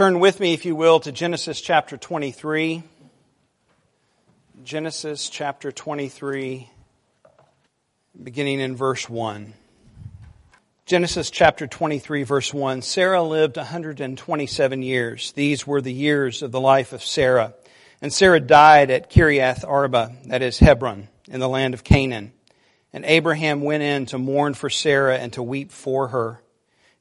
Turn with me, if you will, to Genesis chapter 23. Genesis chapter 23, beginning in verse 1. Genesis chapter 23, verse 1. Sarah lived 127 years. These were the years of the life of Sarah. And Sarah died at Kiriath Arba, that is Hebron, in the land of Canaan. And Abraham went in to mourn for Sarah and to weep for her.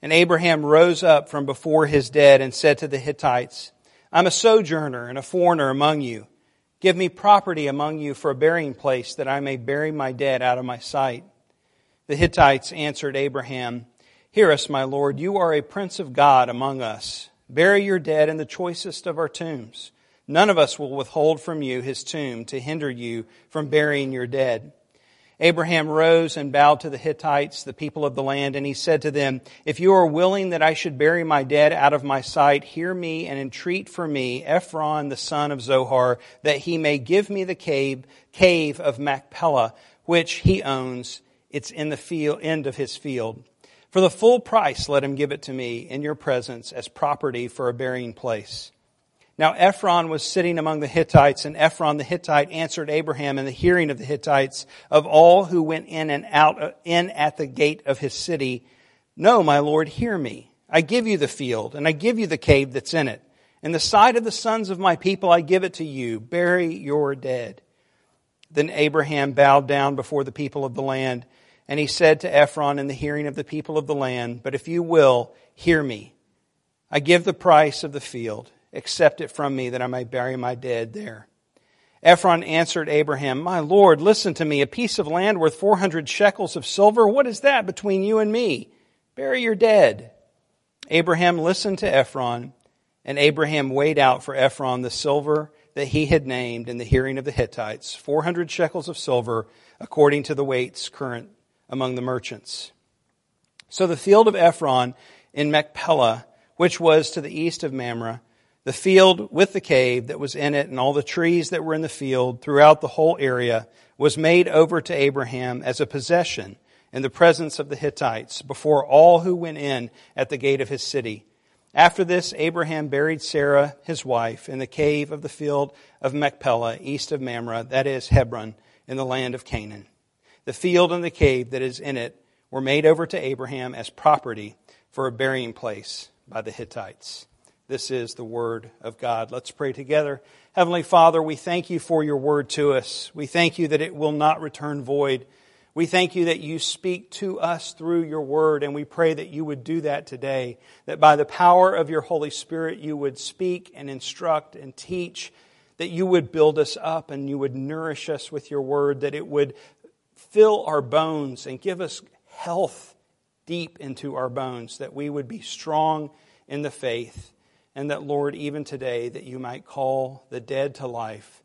And Abraham rose up from before his dead and said to the Hittites, I'm a sojourner and a foreigner among you. Give me property among you for a burying place that I may bury my dead out of my sight. The Hittites answered Abraham, Hear us, my Lord, you are a prince of God among us. Bury your dead in the choicest of our tombs. None of us will withhold from you his tomb to hinder you from burying your dead. Abraham rose and bowed to the Hittites, the people of the land, and he said to them, If you are willing that I should bury my dead out of my sight, hear me and entreat for me Ephron the son of Zohar, that he may give me the cave, cave of Machpelah, which he owns. It's in the field, end of his field. For the full price, let him give it to me in your presence as property for a burying place. Now Ephron was sitting among the Hittites, and Ephron the Hittite answered Abraham in the hearing of the Hittites of all who went in and out in at the gate of his city. No, my lord, hear me. I give you the field, and I give you the cave that's in it. In the sight of the sons of my people, I give it to you. Bury your dead. Then Abraham bowed down before the people of the land, and he said to Ephron in the hearing of the people of the land, But if you will, hear me. I give the price of the field accept it from me that I may bury my dead there. Ephron answered Abraham, My Lord, listen to me. A piece of land worth 400 shekels of silver? What is that between you and me? Bury your dead. Abraham listened to Ephron, and Abraham weighed out for Ephron the silver that he had named in the hearing of the Hittites, 400 shekels of silver, according to the weights current among the merchants. So the field of Ephron in Machpelah, which was to the east of Mamre, the field with the cave that was in it and all the trees that were in the field throughout the whole area was made over to Abraham as a possession in the presence of the Hittites before all who went in at the gate of his city. After this, Abraham buried Sarah, his wife, in the cave of the field of Machpelah, east of Mamre, that is Hebron, in the land of Canaan. The field and the cave that is in it were made over to Abraham as property for a burying place by the Hittites. This is the Word of God. Let's pray together. Heavenly Father, we thank you for your Word to us. We thank you that it will not return void. We thank you that you speak to us through your Word, and we pray that you would do that today. That by the power of your Holy Spirit, you would speak and instruct and teach. That you would build us up and you would nourish us with your Word. That it would fill our bones and give us health deep into our bones. That we would be strong in the faith and that, Lord, even today, that you might call the dead to life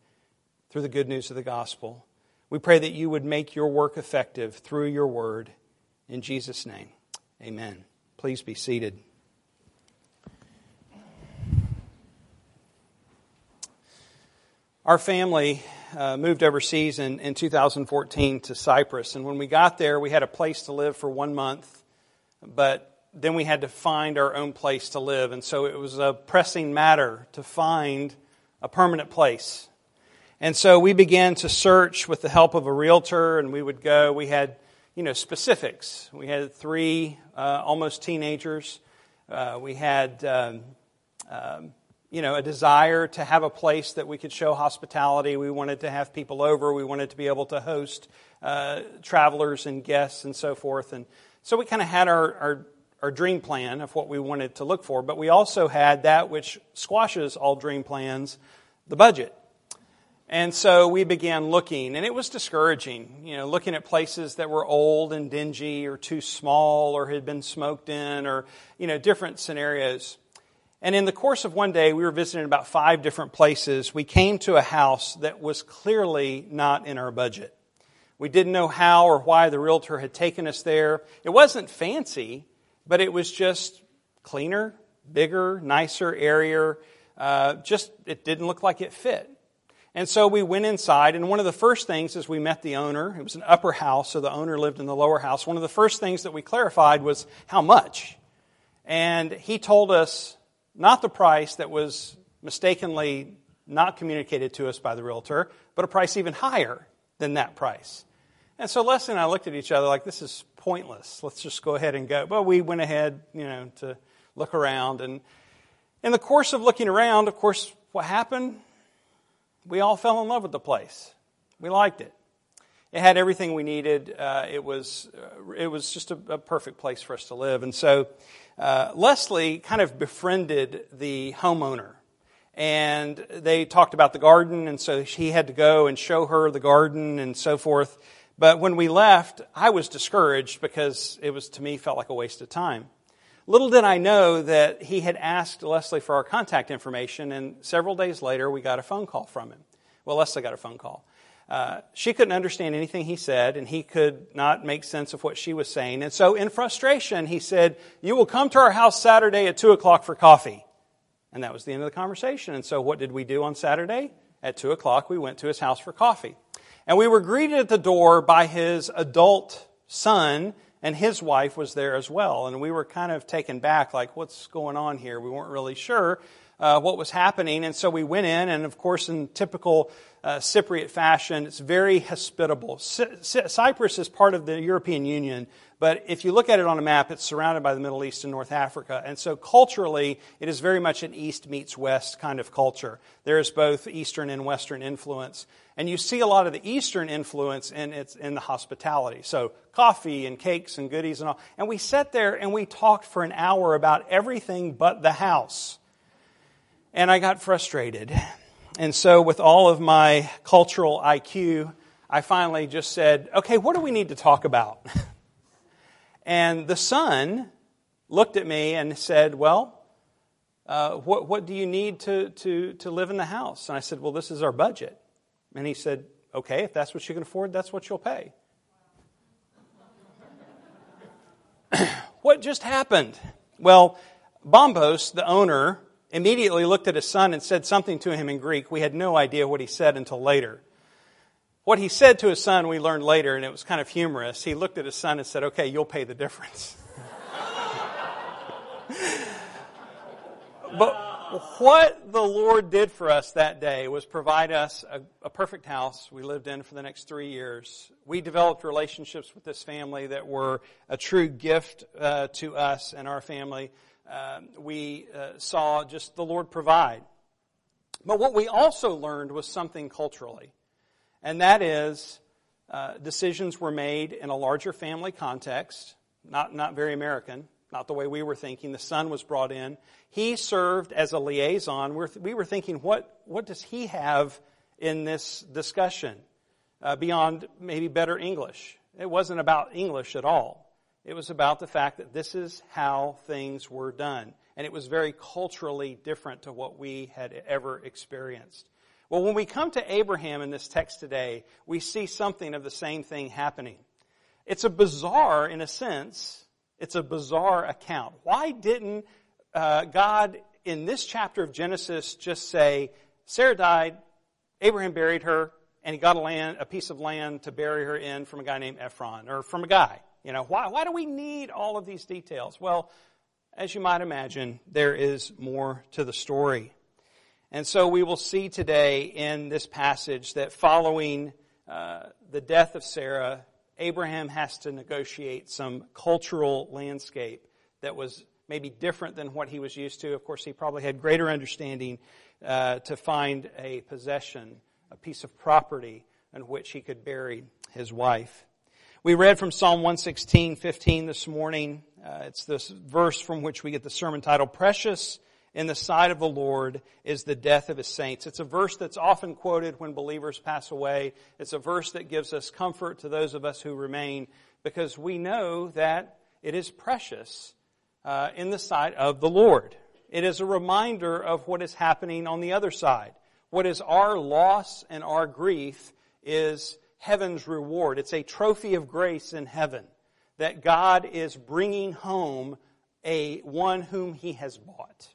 through the good news of the gospel. We pray that you would make your work effective through your word. In Jesus' name, amen. Please be seated. Our family uh, moved overseas in, in 2014 to Cyprus, and when we got there, we had a place to live for one month, but then we had to find our own place to live. And so it was a pressing matter to find a permanent place. And so we began to search with the help of a realtor, and we would go. We had, you know, specifics. We had three uh, almost teenagers. Uh, we had, um, um, you know, a desire to have a place that we could show hospitality. We wanted to have people over. We wanted to be able to host uh, travelers and guests and so forth. And so we kind of had our, our our dream plan of what we wanted to look for, but we also had that which squashes all dream plans, the budget. And so we began looking, and it was discouraging, you know, looking at places that were old and dingy or too small or had been smoked in or, you know, different scenarios. And in the course of one day, we were visiting about five different places. We came to a house that was clearly not in our budget. We didn't know how or why the realtor had taken us there. It wasn't fancy, but it was just cleaner, bigger, nicer, airier. Uh, just, it didn't look like it fit. And so we went inside, and one of the first things as we met the owner, it was an upper house, so the owner lived in the lower house. One of the first things that we clarified was how much. And he told us not the price that was mistakenly not communicated to us by the realtor, but a price even higher than that price. And so Leslie and I looked at each other like, this is pointless. Let's just go ahead and go. Well, we went ahead, you know, to look around. And in the course of looking around, of course, what happened? We all fell in love with the place. We liked it. It had everything we needed. Uh, it was uh, it was just a, a, perfect place for us to live. And so uh, Leslie kind of befriended the homeowner and they talked about the garden, and so he had to go and show her the garden and so forth. But when we left, I was discouraged because it was, to me, felt like a waste of time. Little did I know that he had asked Leslie for our contact information, and several days later, we got a phone call from him. Well, Leslie got a phone call. Uh, she couldn't understand anything he said, and he could not make sense of what she was saying. And so, in frustration, he said, You will come to our house Saturday at 2 o'clock for coffee. And that was the end of the conversation. And so what did we do on Saturday? At 2 o'clock, we went to his house for coffee. And we were greeted at the door by his adult son, and his wife was there as well. And we were kind of taken back, like, what's going on here? We weren't really sure uh, what was happening. And so we went in, and of course, in typical uh, Cypriot fashion, it's very hospitable. Cyprus is part of the European Union, but if you look at it on a map, it's surrounded by the Middle East and North Africa. And so culturally, it is very much an East meets West kind of culture. There is both Eastern and Western influence. And you see a lot of the Eastern influence in, its, in the hospitality. So coffee and cakes and goodies and all. And we sat there and we talked for an hour about everything but the house. And I got frustrated. And so, with all of my cultural IQ, I finally just said, okay, what do we need to talk about? and the son looked at me and said, well, uh, what, what do you need to, to, to live in the house? And I said, well, this is our budget. And he said, okay, if that's what you can afford, that's what you'll pay. what just happened? Well, Bombos, the owner, immediately looked at his son and said something to him in Greek. We had no idea what he said until later. What he said to his son, we learned later, and it was kind of humorous. He looked at his son and said, Okay, you'll pay the difference. but what the Lord did for us that day was provide us a, a, perfect house we lived in for the next three years. We developed relationships with this family that were a true gift uh, to us and our family uh, we uh, saw just the Lord provide. But what we also learned was something culturally, and that is uh, decisions were made in a larger family context, not, not very American, not the way we were thinking. The son was brought in. He served as a liaison. We're, we were thinking, what, what does he have in this discussion uh, beyond maybe better English? It wasn't about English at all. It was about the fact that this is how things were done. And it was very culturally different to what we had ever experienced. Well, when we come to Abraham in this text today, we see something of the same thing happening. It's a bizarre, in a sense, it's a bizarre account. Why didn't uh, God in this chapter of Genesis just say, Sarah died, Abraham buried her, and he got a land, a piece of land to bury her in from a guy named Ephron, or from a guy. You know, why, why do we need all of these details? Well, as you might imagine, there is more to the story. And so we will see today in this passage that following uh, the death of Sarah, Abraham has to negotiate some cultural landscape that was maybe different than what he was used to. Of course, he probably had greater understanding uh, to find a possession, a piece of property in which he could bury his wife. We read from Psalm 116, 15 this morning. Uh, it's this verse from which we get the sermon title, Precious in the sight of the Lord is the death of his saints. It's a verse that's often quoted when believers pass away. It's a verse that gives us comfort to those of us who remain because we know that it is precious uh, in the sight of the Lord. It is a reminder of what is happening on the other side. What is our loss and our grief is heaven's reward. It's a trophy of grace in heaven that God is bringing home a one whom he has bought.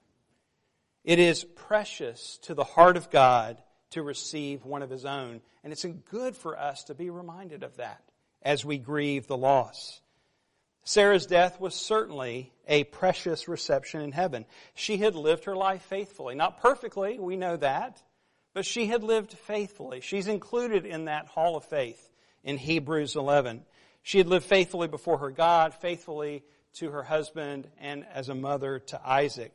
It is precious to the heart of God to receive one of his own, and it's good for us to be reminded of that as we grieve the loss. Sarah's death was certainly a precious reception in heaven. She had lived her life faithfully. Not perfectly, we know that, but she had lived faithfully. She's included in that hall of faith in Hebrews 11. She had lived faithfully before her God, faithfully to her husband, and as a mother to Isaac.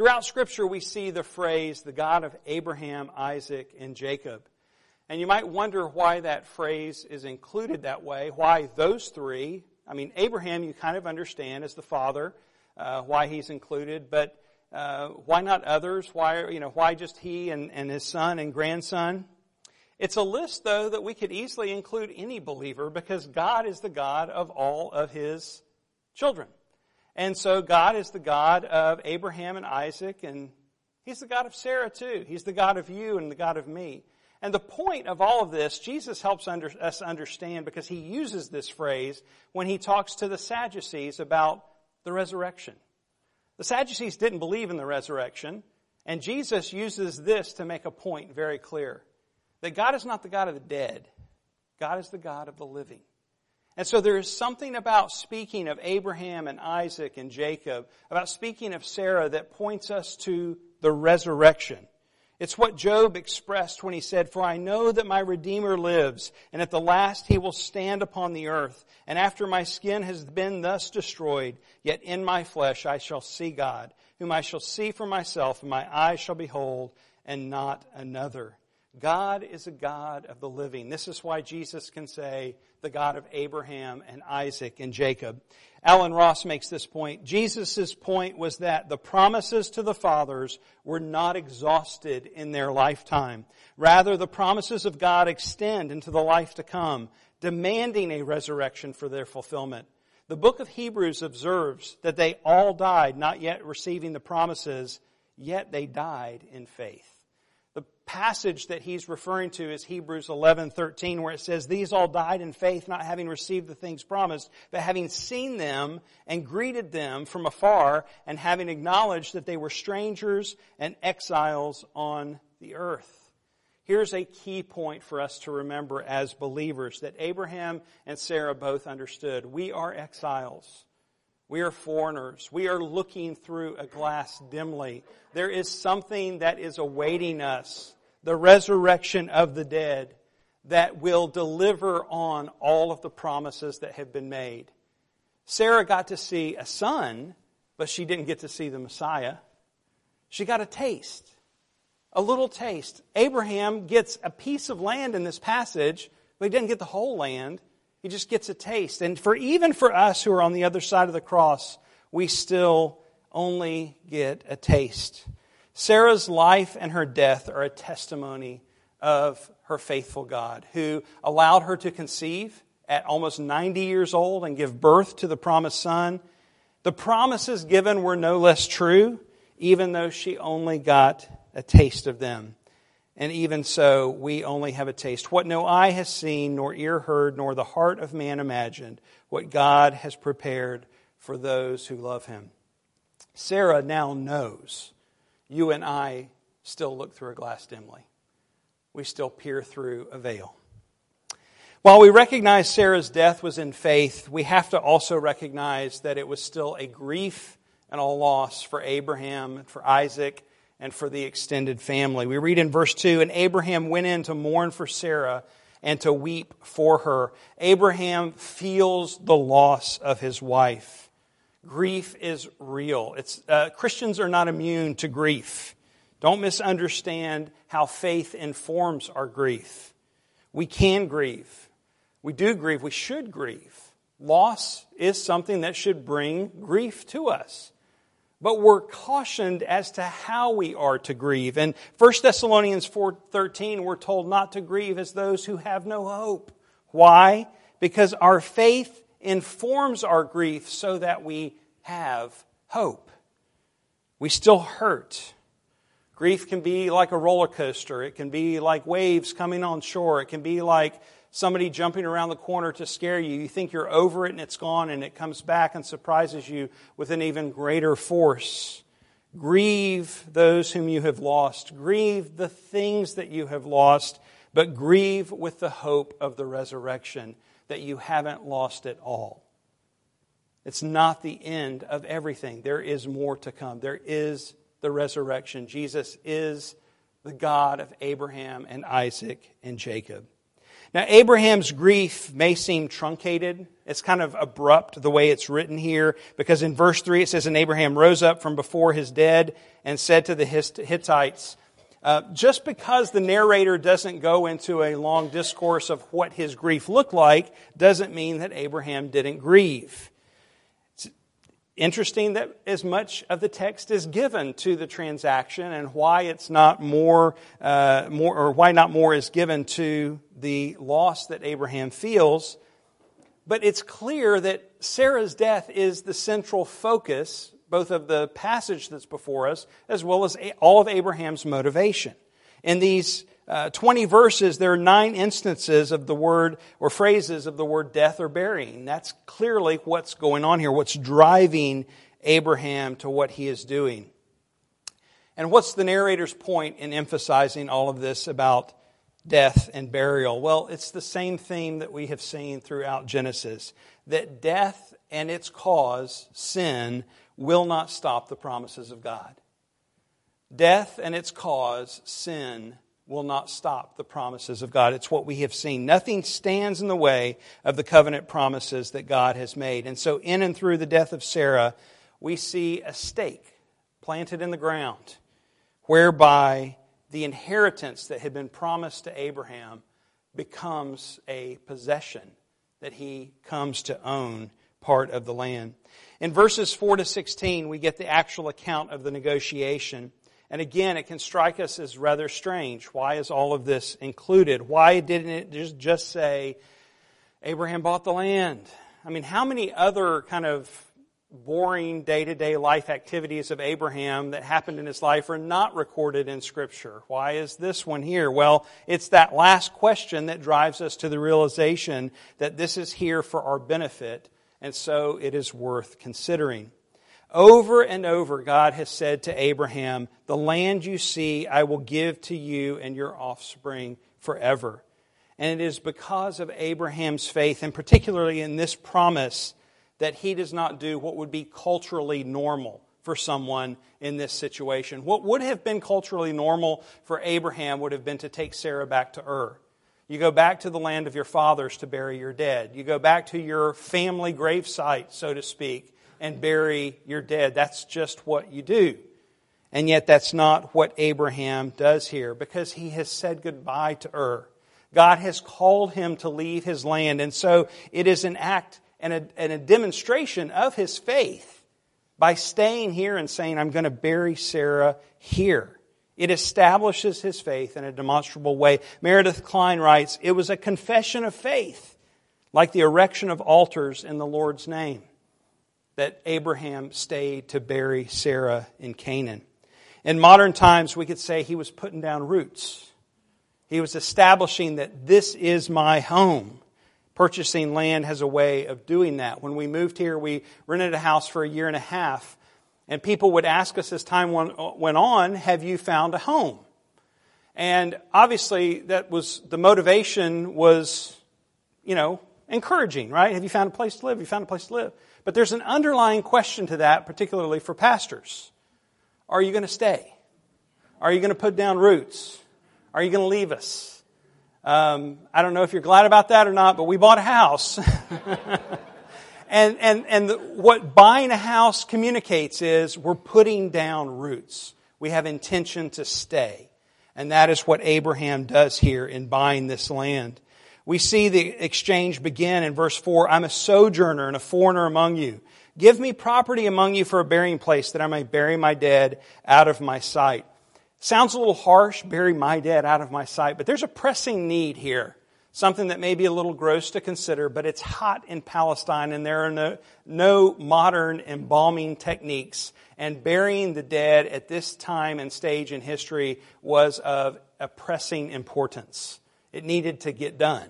Throughout Scripture, we see the phrase, the God of Abraham, Isaac, and Jacob. And you might wonder why that phrase is included that way, why those three. I mean, Abraham, you kind of understand as the father, uh, why he's included, but uh, why not others? Why, you know, why just he and, and his son and grandson? It's a list, though, that we could easily include any believer because God is the God of all of his children. And so God is the God of Abraham and Isaac, and He's the God of Sarah too. He's the God of you and the God of me. And the point of all of this, Jesus helps under, us understand because He uses this phrase when He talks to the Sadducees about the resurrection. The Sadducees didn't believe in the resurrection, and Jesus uses this to make a point very clear that God is not the God of the dead. God is the God of the living. And so there is something about speaking of Abraham and Isaac and Jacob, about speaking of Sarah that points us to the resurrection. It's what Job expressed when he said, For I know that my Redeemer lives, and at the last he will stand upon the earth. And after my skin has been thus destroyed, yet in my flesh I shall see God, whom I shall see for myself, and my eyes shall behold, and not another. God is a God of the living. This is why Jesus can say, the God of Abraham and Isaac and Jacob. Allen Ross makes this point. Jesus' point was that the promises to the fathers were not exhausted in their lifetime. Rather, the promises of God extend into the life to come, demanding a resurrection for their fulfillment. The book of Hebrews observes that they all died, not yet receiving the promises, yet they died in faith passage that he's referring to is Hebrews 11:13 where it says these all died in faith not having received the things promised but having seen them and greeted them from afar and having acknowledged that they were strangers and exiles on the earth. Here's a key point for us to remember as believers that Abraham and Sarah both understood. We are exiles. We are foreigners. We are looking through a glass dimly. There is something that is awaiting us the resurrection of the dead that will deliver on all of the promises that have been made. Sarah got to see a son, but she didn't get to see the Messiah. She got a taste, a little taste. Abraham gets a piece of land in this passage, but he didn't get the whole land. He just gets a taste. And for even for us who are on the other side of the cross, we still only get a taste. Sarah's life and her death are a testimony of her faithful God who allowed her to conceive at almost 90 years old and give birth to the promised son. The promises given were no less true, even though she only got a taste of them. And even so, we only have a taste. What no eye has seen, nor ear heard, nor the heart of man imagined, what God has prepared for those who love him. Sarah now knows you and I still look through a glass dimly. We still peer through a veil. While we recognize Sarah's death was in faith, we have to also recognize that it was still a grief and a loss for Abraham, for Isaac, and for the extended family. We read in verse 2 And Abraham went in to mourn for Sarah and to weep for her. Abraham feels the loss of his wife. Grief is real. It's, uh, Christians are not immune to grief. Don't misunderstand how faith informs our grief. We can grieve. We do grieve. We should grieve. Loss is something that should bring grief to us. But we're cautioned as to how we are to grieve. In 1 Thessalonians 4:13 we're told not to grieve as those who have no hope. Why? Because our faith informs our grief so that we have hope. We still hurt. Grief can be like a roller coaster. It can be like waves coming on shore. It can be like somebody jumping around the corner to scare you. You think you're over it and it's gone, and it comes back and surprises you with an even greater force. Grieve those whom you have lost. Grieve the things that you have lost, but grieve with the hope of the resurrection that you haven't lost it all. It's not the end of everything. There is more to come. There is the resurrection. Jesus is the God of Abraham and Isaac and Jacob. Now, Abraham's grief may seem truncated. It's kind of abrupt the way it's written here because in verse 3 it says, And Abraham rose up from before his dead and said to the Hittites, uh, just because the narrator doesn't go into a long discourse of what his grief looked like doesn't mean that Abraham didn't grieve. Interesting that as much of the text is given to the transaction and why it's not more, uh, more or why not more is given to the loss that Abraham feels. But it's clear that Sarah's death is the central focus both of the passage that's before us as well as all of Abraham's motivation. In these uh, 20 verses, there are nine instances of the word or phrases of the word death or burying. That's clearly what's going on here, what's driving Abraham to what he is doing. And what's the narrator's point in emphasizing all of this about death and burial? Well, it's the same theme that we have seen throughout Genesis that death and its cause, sin, will not stop the promises of God. Death and its cause, sin, will not stop the promises of God. It's what we have seen. Nothing stands in the way of the covenant promises that God has made. And so, in and through the death of Sarah, we see a stake planted in the ground whereby the inheritance that had been promised to Abraham becomes a possession that he comes to own part of the land. In verses 4 to 16, we get the actual account of the negotiation. And again, it can strike us as rather strange. Why is all of this included? Why didn't it just, say, Abraham bought the land? I mean, how many other kind of boring day to day life activities of Abraham that happened in his life are not recorded in Scripture. Why is this one here? Well, it's that last question that drives us to the realization that this is here for our benefit and so it is worth considering. Over and over, God has said to Abraham, The land you see, I will give to you and your offspring forever. And it is because of Abraham's faith, and particularly in this promise, that he does not do what would be culturally normal for someone in this situation. What would have been culturally normal for Abraham would have been to take Sarah back to Ur. You go back to the land of your fathers to bury your dead. You go back to your family gravesite, so to speak, and bury your dead. That's just what you do. And yet, that's not what Abraham does here because he has said goodbye to Ur. God has called him to leave his land. And so it is an act and a, and a demonstration of his faith by staying here and saying, I'm going to bury Sarah here. It establishes his faith in a demonstrable way. Meredith Kline writes, It was a confession of faith, like the erection of altars in the Lord's name, that Abraham stayed to bury Sarah in Canaan. In modern times, we could say he was putting down roots. He was establishing that this is my home. Purchasing land has a way of doing that. When we moved here, we rented a house for a year and a half and people would ask us as time went on, have you found a home? And obviously that was, the motivation was, you know, encouraging, right? Have you found a place to live? Have you found a place to live? But there's an underlying question to that, particularly for pastors. Are you going to stay? Are you going to put down roots? Are you going to leave us? Um, I don't know if you're glad about that or not, but we bought a house. And, and, and the, what buying a house communicates is we're putting down roots. We have intention to stay. And that is what Abraham does here in buying this land. We see the exchange begin in verse 4 I'm a sojourner and a foreigner among you. Give me property among you for a burying place that I may bury my dead out of my sight. Sounds a little harsh, bury my dead out of my sight, but there's a pressing need here something that may be a little gross to consider, but it's hot in Palestine and there are no, no modern embalming techniques. And burying the dead at this time and stage in history was of a pressing importance. It needed to get done.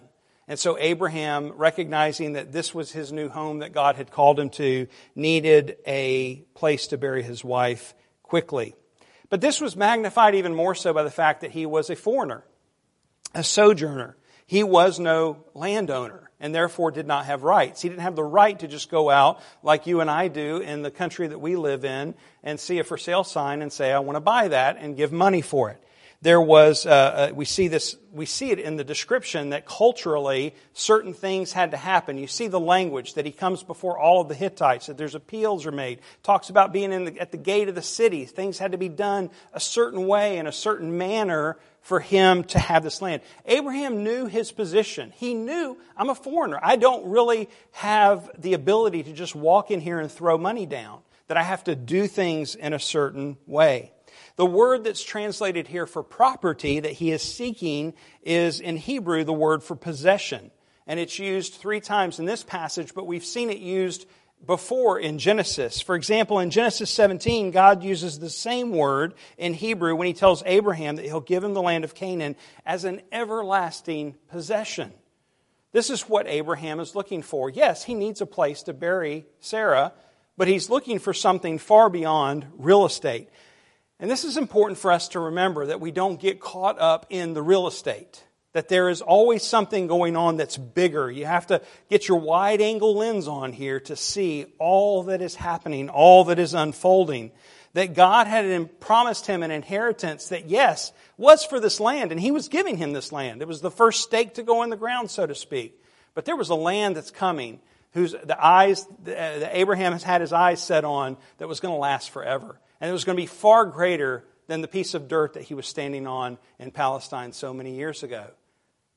And so Abraham, recognizing that this was his new home that God had called him to, needed a place to bury his wife quickly. But this was magnified even more so by the fact that he was a foreigner, a sojourner. He was no landowner and therefore did not have rights. He didn't have the right to just go out like you and I do in the country that we live in and see a for sale sign and say, I want to buy that and give money for it there was uh, uh, we see this we see it in the description that culturally certain things had to happen. You see the language that he comes before all of the hittites that there's appeals are made talks about being in the, at the gate of the city. Things had to be done a certain way in a certain manner for him to have this land. Abraham knew his position. He knew i'm a foreigner. I don't really have the ability to just walk in here and throw money down that i have to do things in a certain way the word that's translated here for property that he is seeking is in Hebrew the word for possession. And it's used three times in this passage, but we've seen it used before in Genesis. For example, in Genesis 17, God uses the same word in Hebrew when he tells Abraham that he'll give him the land of Canaan as an everlasting possession. This is what Abraham is looking for. Yes, he needs a place to bury Sarah, but he's looking for something far beyond real estate. And this is important for us to remember that we don't get caught up in the real estate. That there is always something going on that's bigger. You have to get your wide angle lens on here to see all that is happening, all that is unfolding. That God had promised him an inheritance that, yes, was for this land, and he was giving him this land. It was the first stake to go in the ground, so to speak. But there was a land that's coming whose the eyes that Abraham has had his eyes set on that was going to last forever. And it was going to be far greater than the piece of dirt that he was standing on in Palestine so many years ago.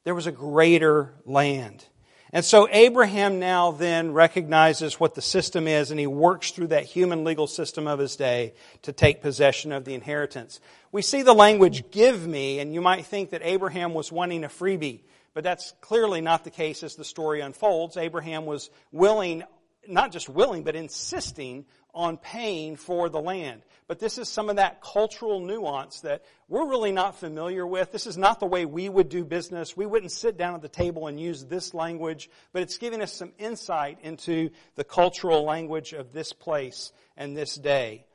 There was a greater land. And so Abraham now then recognizes what the system is and he works through that human legal system of his day to take possession of the inheritance. We see the language give me and you might think that Abraham was wanting a freebie, but that's clearly not the case as the story unfolds. Abraham was willing, not just willing, but insisting on paying for the land. But this is some of that cultural nuance that we're really not familiar with. This is not the way we would do business. We wouldn't sit down at the table and use this language, but it's giving us some insight into the cultural language of this place and this day.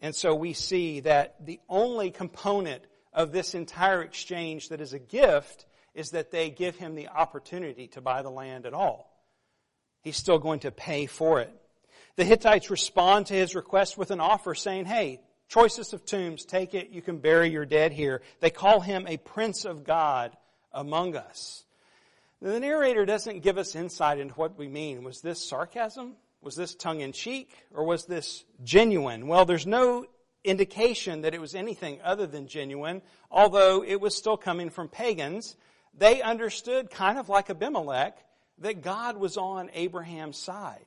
And so we see that the only component of this entire exchange that is a gift is that they give him the opportunity to buy the land at all. He's still going to pay for it. The Hittites respond to his request with an offer saying, Hey, choicest of tombs, take it, you can bury your dead here. They call him a prince of God among us. The narrator doesn't give us insight into what we mean. Was this sarcasm? Was this tongue in cheek? Or was this genuine? Well, there's no indication that it was anything other than genuine, although it was still coming from pagans. They understood, kind of like Abimelech, that God was on Abraham's side.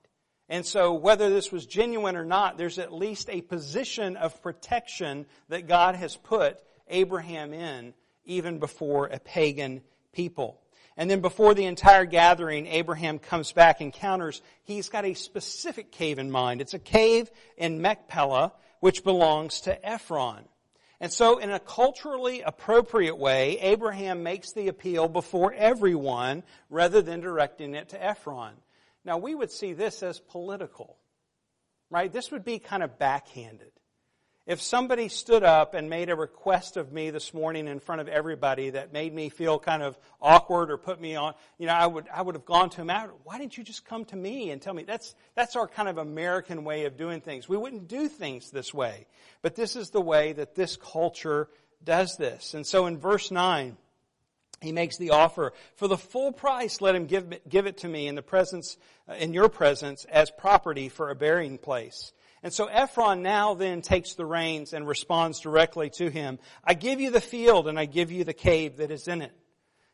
And so, whether this was genuine or not, there's at least a position of protection that God has put Abraham in, even before a pagan people. And then before the entire gathering, Abraham comes back and counters. He's got a specific cave in mind. It's a cave in Machpelah, which belongs to Ephron. And so in a culturally appropriate way, Abraham makes the appeal before everyone rather than directing it to Ephron. Now, we would see this as political, right? This would be kind of backhanded. If somebody stood up and made a request of me this morning in front of everybody that made me feel kind of awkward or put me on, you know, I would, I would have gone to him out. Why didn't you just come to me and tell me? That's, that's our kind of American way of doing things. We wouldn't do things this way. But this is the way that this culture does this. And so in verse 9, he makes the offer for the full price. Let him give, give it to me in the presence uh, in your presence as property for a burying place. And so ephron now then takes the reins and responds directly to him. I give you the field and i give you the cave that is in it.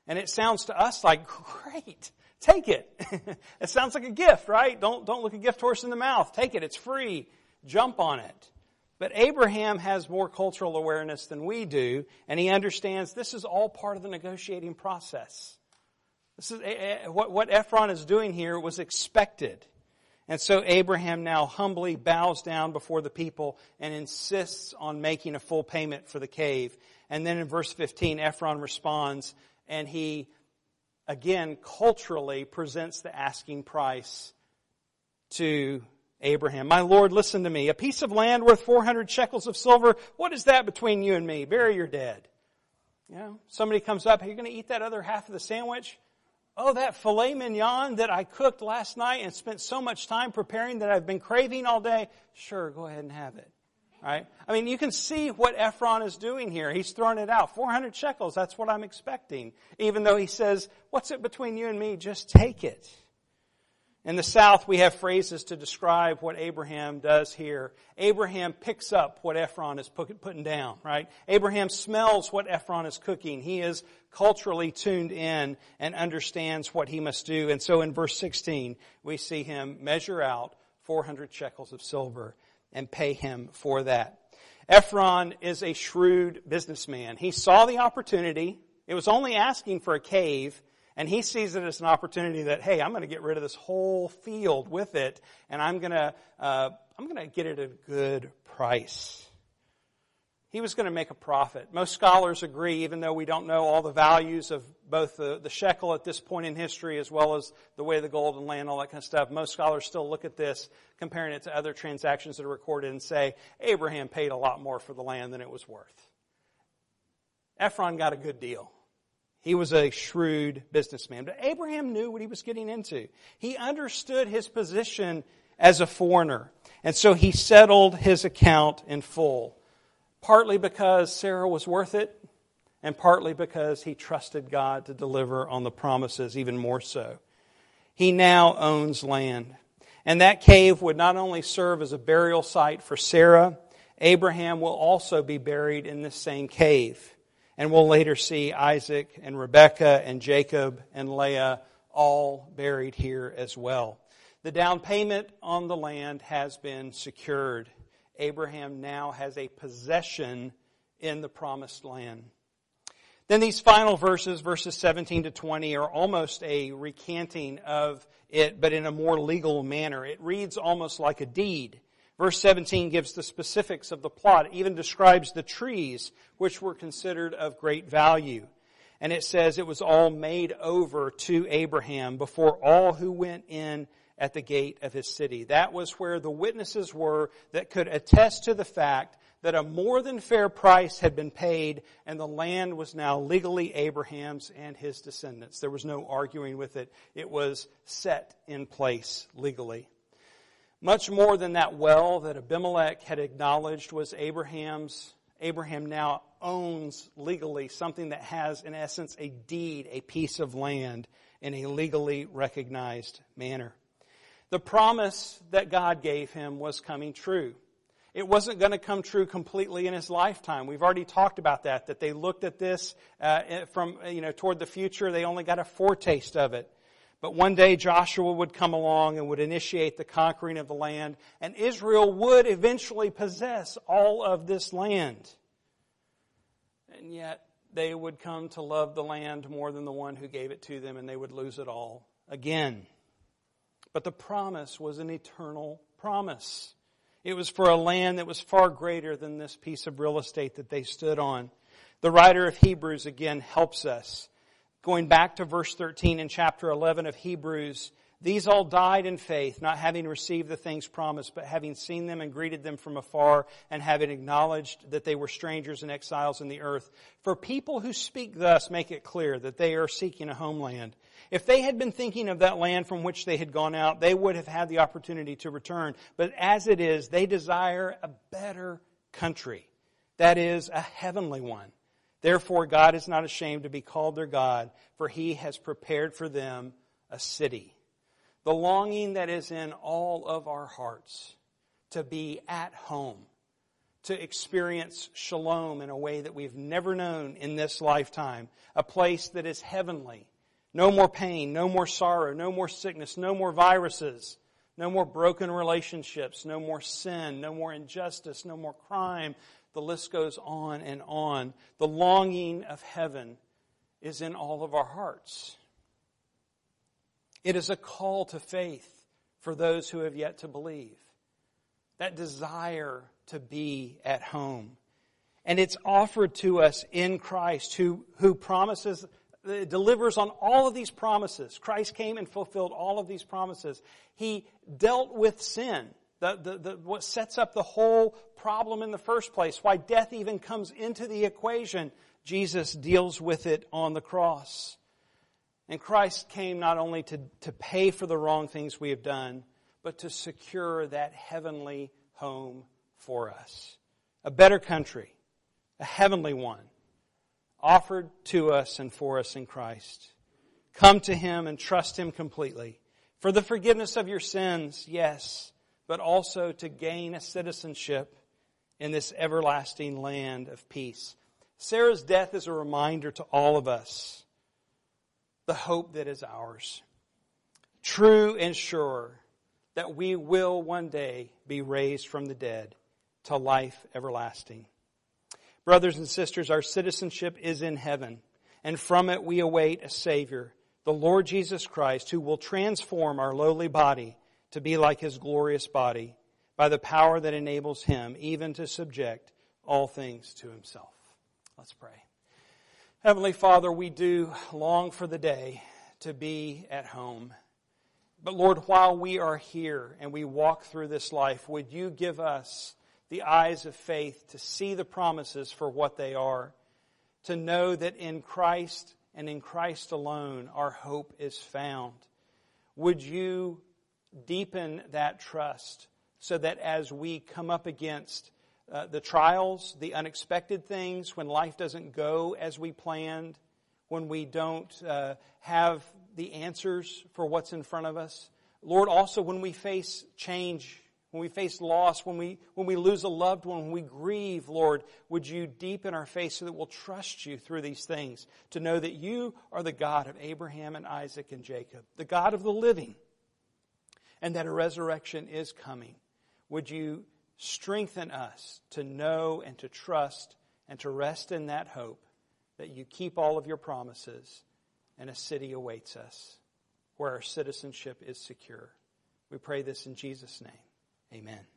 And it sounds to us like great take it. It sounds like a gift right? Don't don't look a gift horse in the mouth. Take it. It's free. Jump on it but Abraham has more cultural awareness than we do, and he understands this is all part of the negotiating process. This is eh, eh, what, what Ephron is doing here was expected. And so Abraham now humbly bows down before the people and insists on making a full payment for the cave. And then in verse 15, Ephron responds and he again culturally presents the asking price to Abraham, my Lord, listen to me. A piece of land worth 400 shekels of silver, what is that between you and me? Bury your dead. You know, somebody comes up, are you going to eat that other half of the sandwich? Oh, that filet mignon that I cooked last night and spent so much time preparing that I've been craving all day. Sure, go ahead and have it. Right? I mean, you can see what Ephron is doing here. He's throwing it out. 400 shekels, that's what I'm expecting. Even though he says, what's it between you and me? Just take it. In the South, we have phrases to describe what Abraham does here. Abraham picks up what Ephron is putting down, right? Abraham smells what Ephron is cooking. He is culturally tuned in and understands what he must do. And so in verse 16, we see him measure out 400 shekels of silver and pay him for that. Ephron is a shrewd businessman. He saw the opportunity. It was only asking for a cave and he sees it as an opportunity that, hey, I'm going to get rid of this whole field with it, and I'm going to, uh, I'm going to get it at a good price. He was going to make a profit. Most scholars agree, even though we don't know all the values of both the, the shekel at this point in history as well as the way the gold and land, all that kind of stuff. Most scholars still look at this, comparing it to other transactions that are recorded and say, Abraham paid a lot more for the land than it was worth. Ephron got a good deal. He was a shrewd businessman. But Abraham knew what he was getting into. He understood his position as a foreigner. And so he settled his account in full. Partly because Sarah was worth it, and partly because he trusted God to deliver on the promises even more so. He now owns land. And that cave would not only serve as a burial site for Sarah, Abraham will also be buried in this same cave. And we'll later see Isaac and Rebekah and Jacob and Leah all buried here as well. The down payment on the land has been secured. Abraham now has a possession in the promised land. Then these final verses, verses 17 to 20, are almost a recanting of it, but in a more legal manner. It reads almost like a deed. Verse 17 gives the specifics of the plot. It even describes the trees which were considered of great value. And it says it was all made over to Abraham before all who went in at the gate of his city. That was where the witnesses were that could attest to the fact that a more than fair price had been paid and the land was now legally Abraham's and his descendants. There was no arguing with it. It was set in place legally. Much more than that well that Abimelech had acknowledged was Abraham's, Abraham now owns legally something that has, in essence, a deed, a piece of land in a legally recognized manner. The promise that God gave him was coming true. It wasn't going to come true completely in his lifetime. We've already talked about that, that they looked at this uh, from, you know, toward the future. They only got a foretaste of it. But one day Joshua would come along and would initiate the conquering of the land, and Israel would eventually possess all of this land. And yet they would come to love the land more than the one who gave it to them, and they would lose it all again. But the promise was an eternal promise. It was for a land that was far greater than this piece of real estate that they stood on. The writer of Hebrews again helps us Going back to verse 13 in chapter 11 of Hebrews, these all died in faith, not having received the things promised, but having seen them and greeted them from afar, and having acknowledged that they were strangers and exiles in the earth. For people who speak thus make it clear that they are seeking a homeland. If they had been thinking of that land from which they had gone out, they would have had the opportunity to return. But as it is, they desire a better country. That is, a heavenly one. Therefore, God is not ashamed to be called their God, for he has prepared for them a city. The longing that is in all of our hearts to be at home, to experience shalom in a way that we've never known in this lifetime, a place that is heavenly. No more pain, no more sorrow, no more sickness, no more viruses, no more broken relationships, no more sin, no more injustice, no more crime, the list goes on and on. The longing of heaven is in all of our hearts. It is a call to faith for those who have yet to believe. That desire to be at home. And it's offered to us in Christ who, who promises, uh, delivers on all of these promises. Christ came and fulfilled all of these promises. He dealt with sin the, the, the, what sets up the whole problem in the first place, why death even comes into the equation. Jesus deals with it on the cross. And Christ came not only to, to pay for the wrong things we have done, but to secure that heavenly home for us. A better country, a heavenly one, offered to us and for us in Christ. Come to Him and trust Him completely. For the forgiveness of your sins, yes, but also to gain a citizenship in this everlasting land of peace. Sarah's death is a reminder to all of us the hope that is ours. True and sure that we will one day be raised from the dead to life everlasting. Brothers and sisters, our citizenship is in heaven, and from it we await a Savior, the Lord Jesus Christ, who will transform our lowly body to be like His glorious body by the power that enables Him even to subject all things to Himself. Let's pray. Heavenly Father, we do long for the day to be at home. But Lord, while we are here and we walk through this life, would you give us the eyes of faith to see the promises for what they are, to know that in Christ and in Christ alone our hope is found? Would you deepen that trust so that as we come up against uh, the trials, the unexpected things, when life doesn't go as we planned, when we don't uh, have the answers for what's in front of us. Lord, also when we face change, when we face loss, when we, when we lose a loved one, when we grieve, Lord, would you deepen our faith so that we'll trust you through these things, to know that you are the God of Abraham and Isaac and Jacob, the God of the living, and that a resurrection is coming. Would you strengthen us to know and to trust and to rest in that hope that you keep all of your promises and a city awaits us where our citizenship is secure. We pray this in Jesus' name. Amen.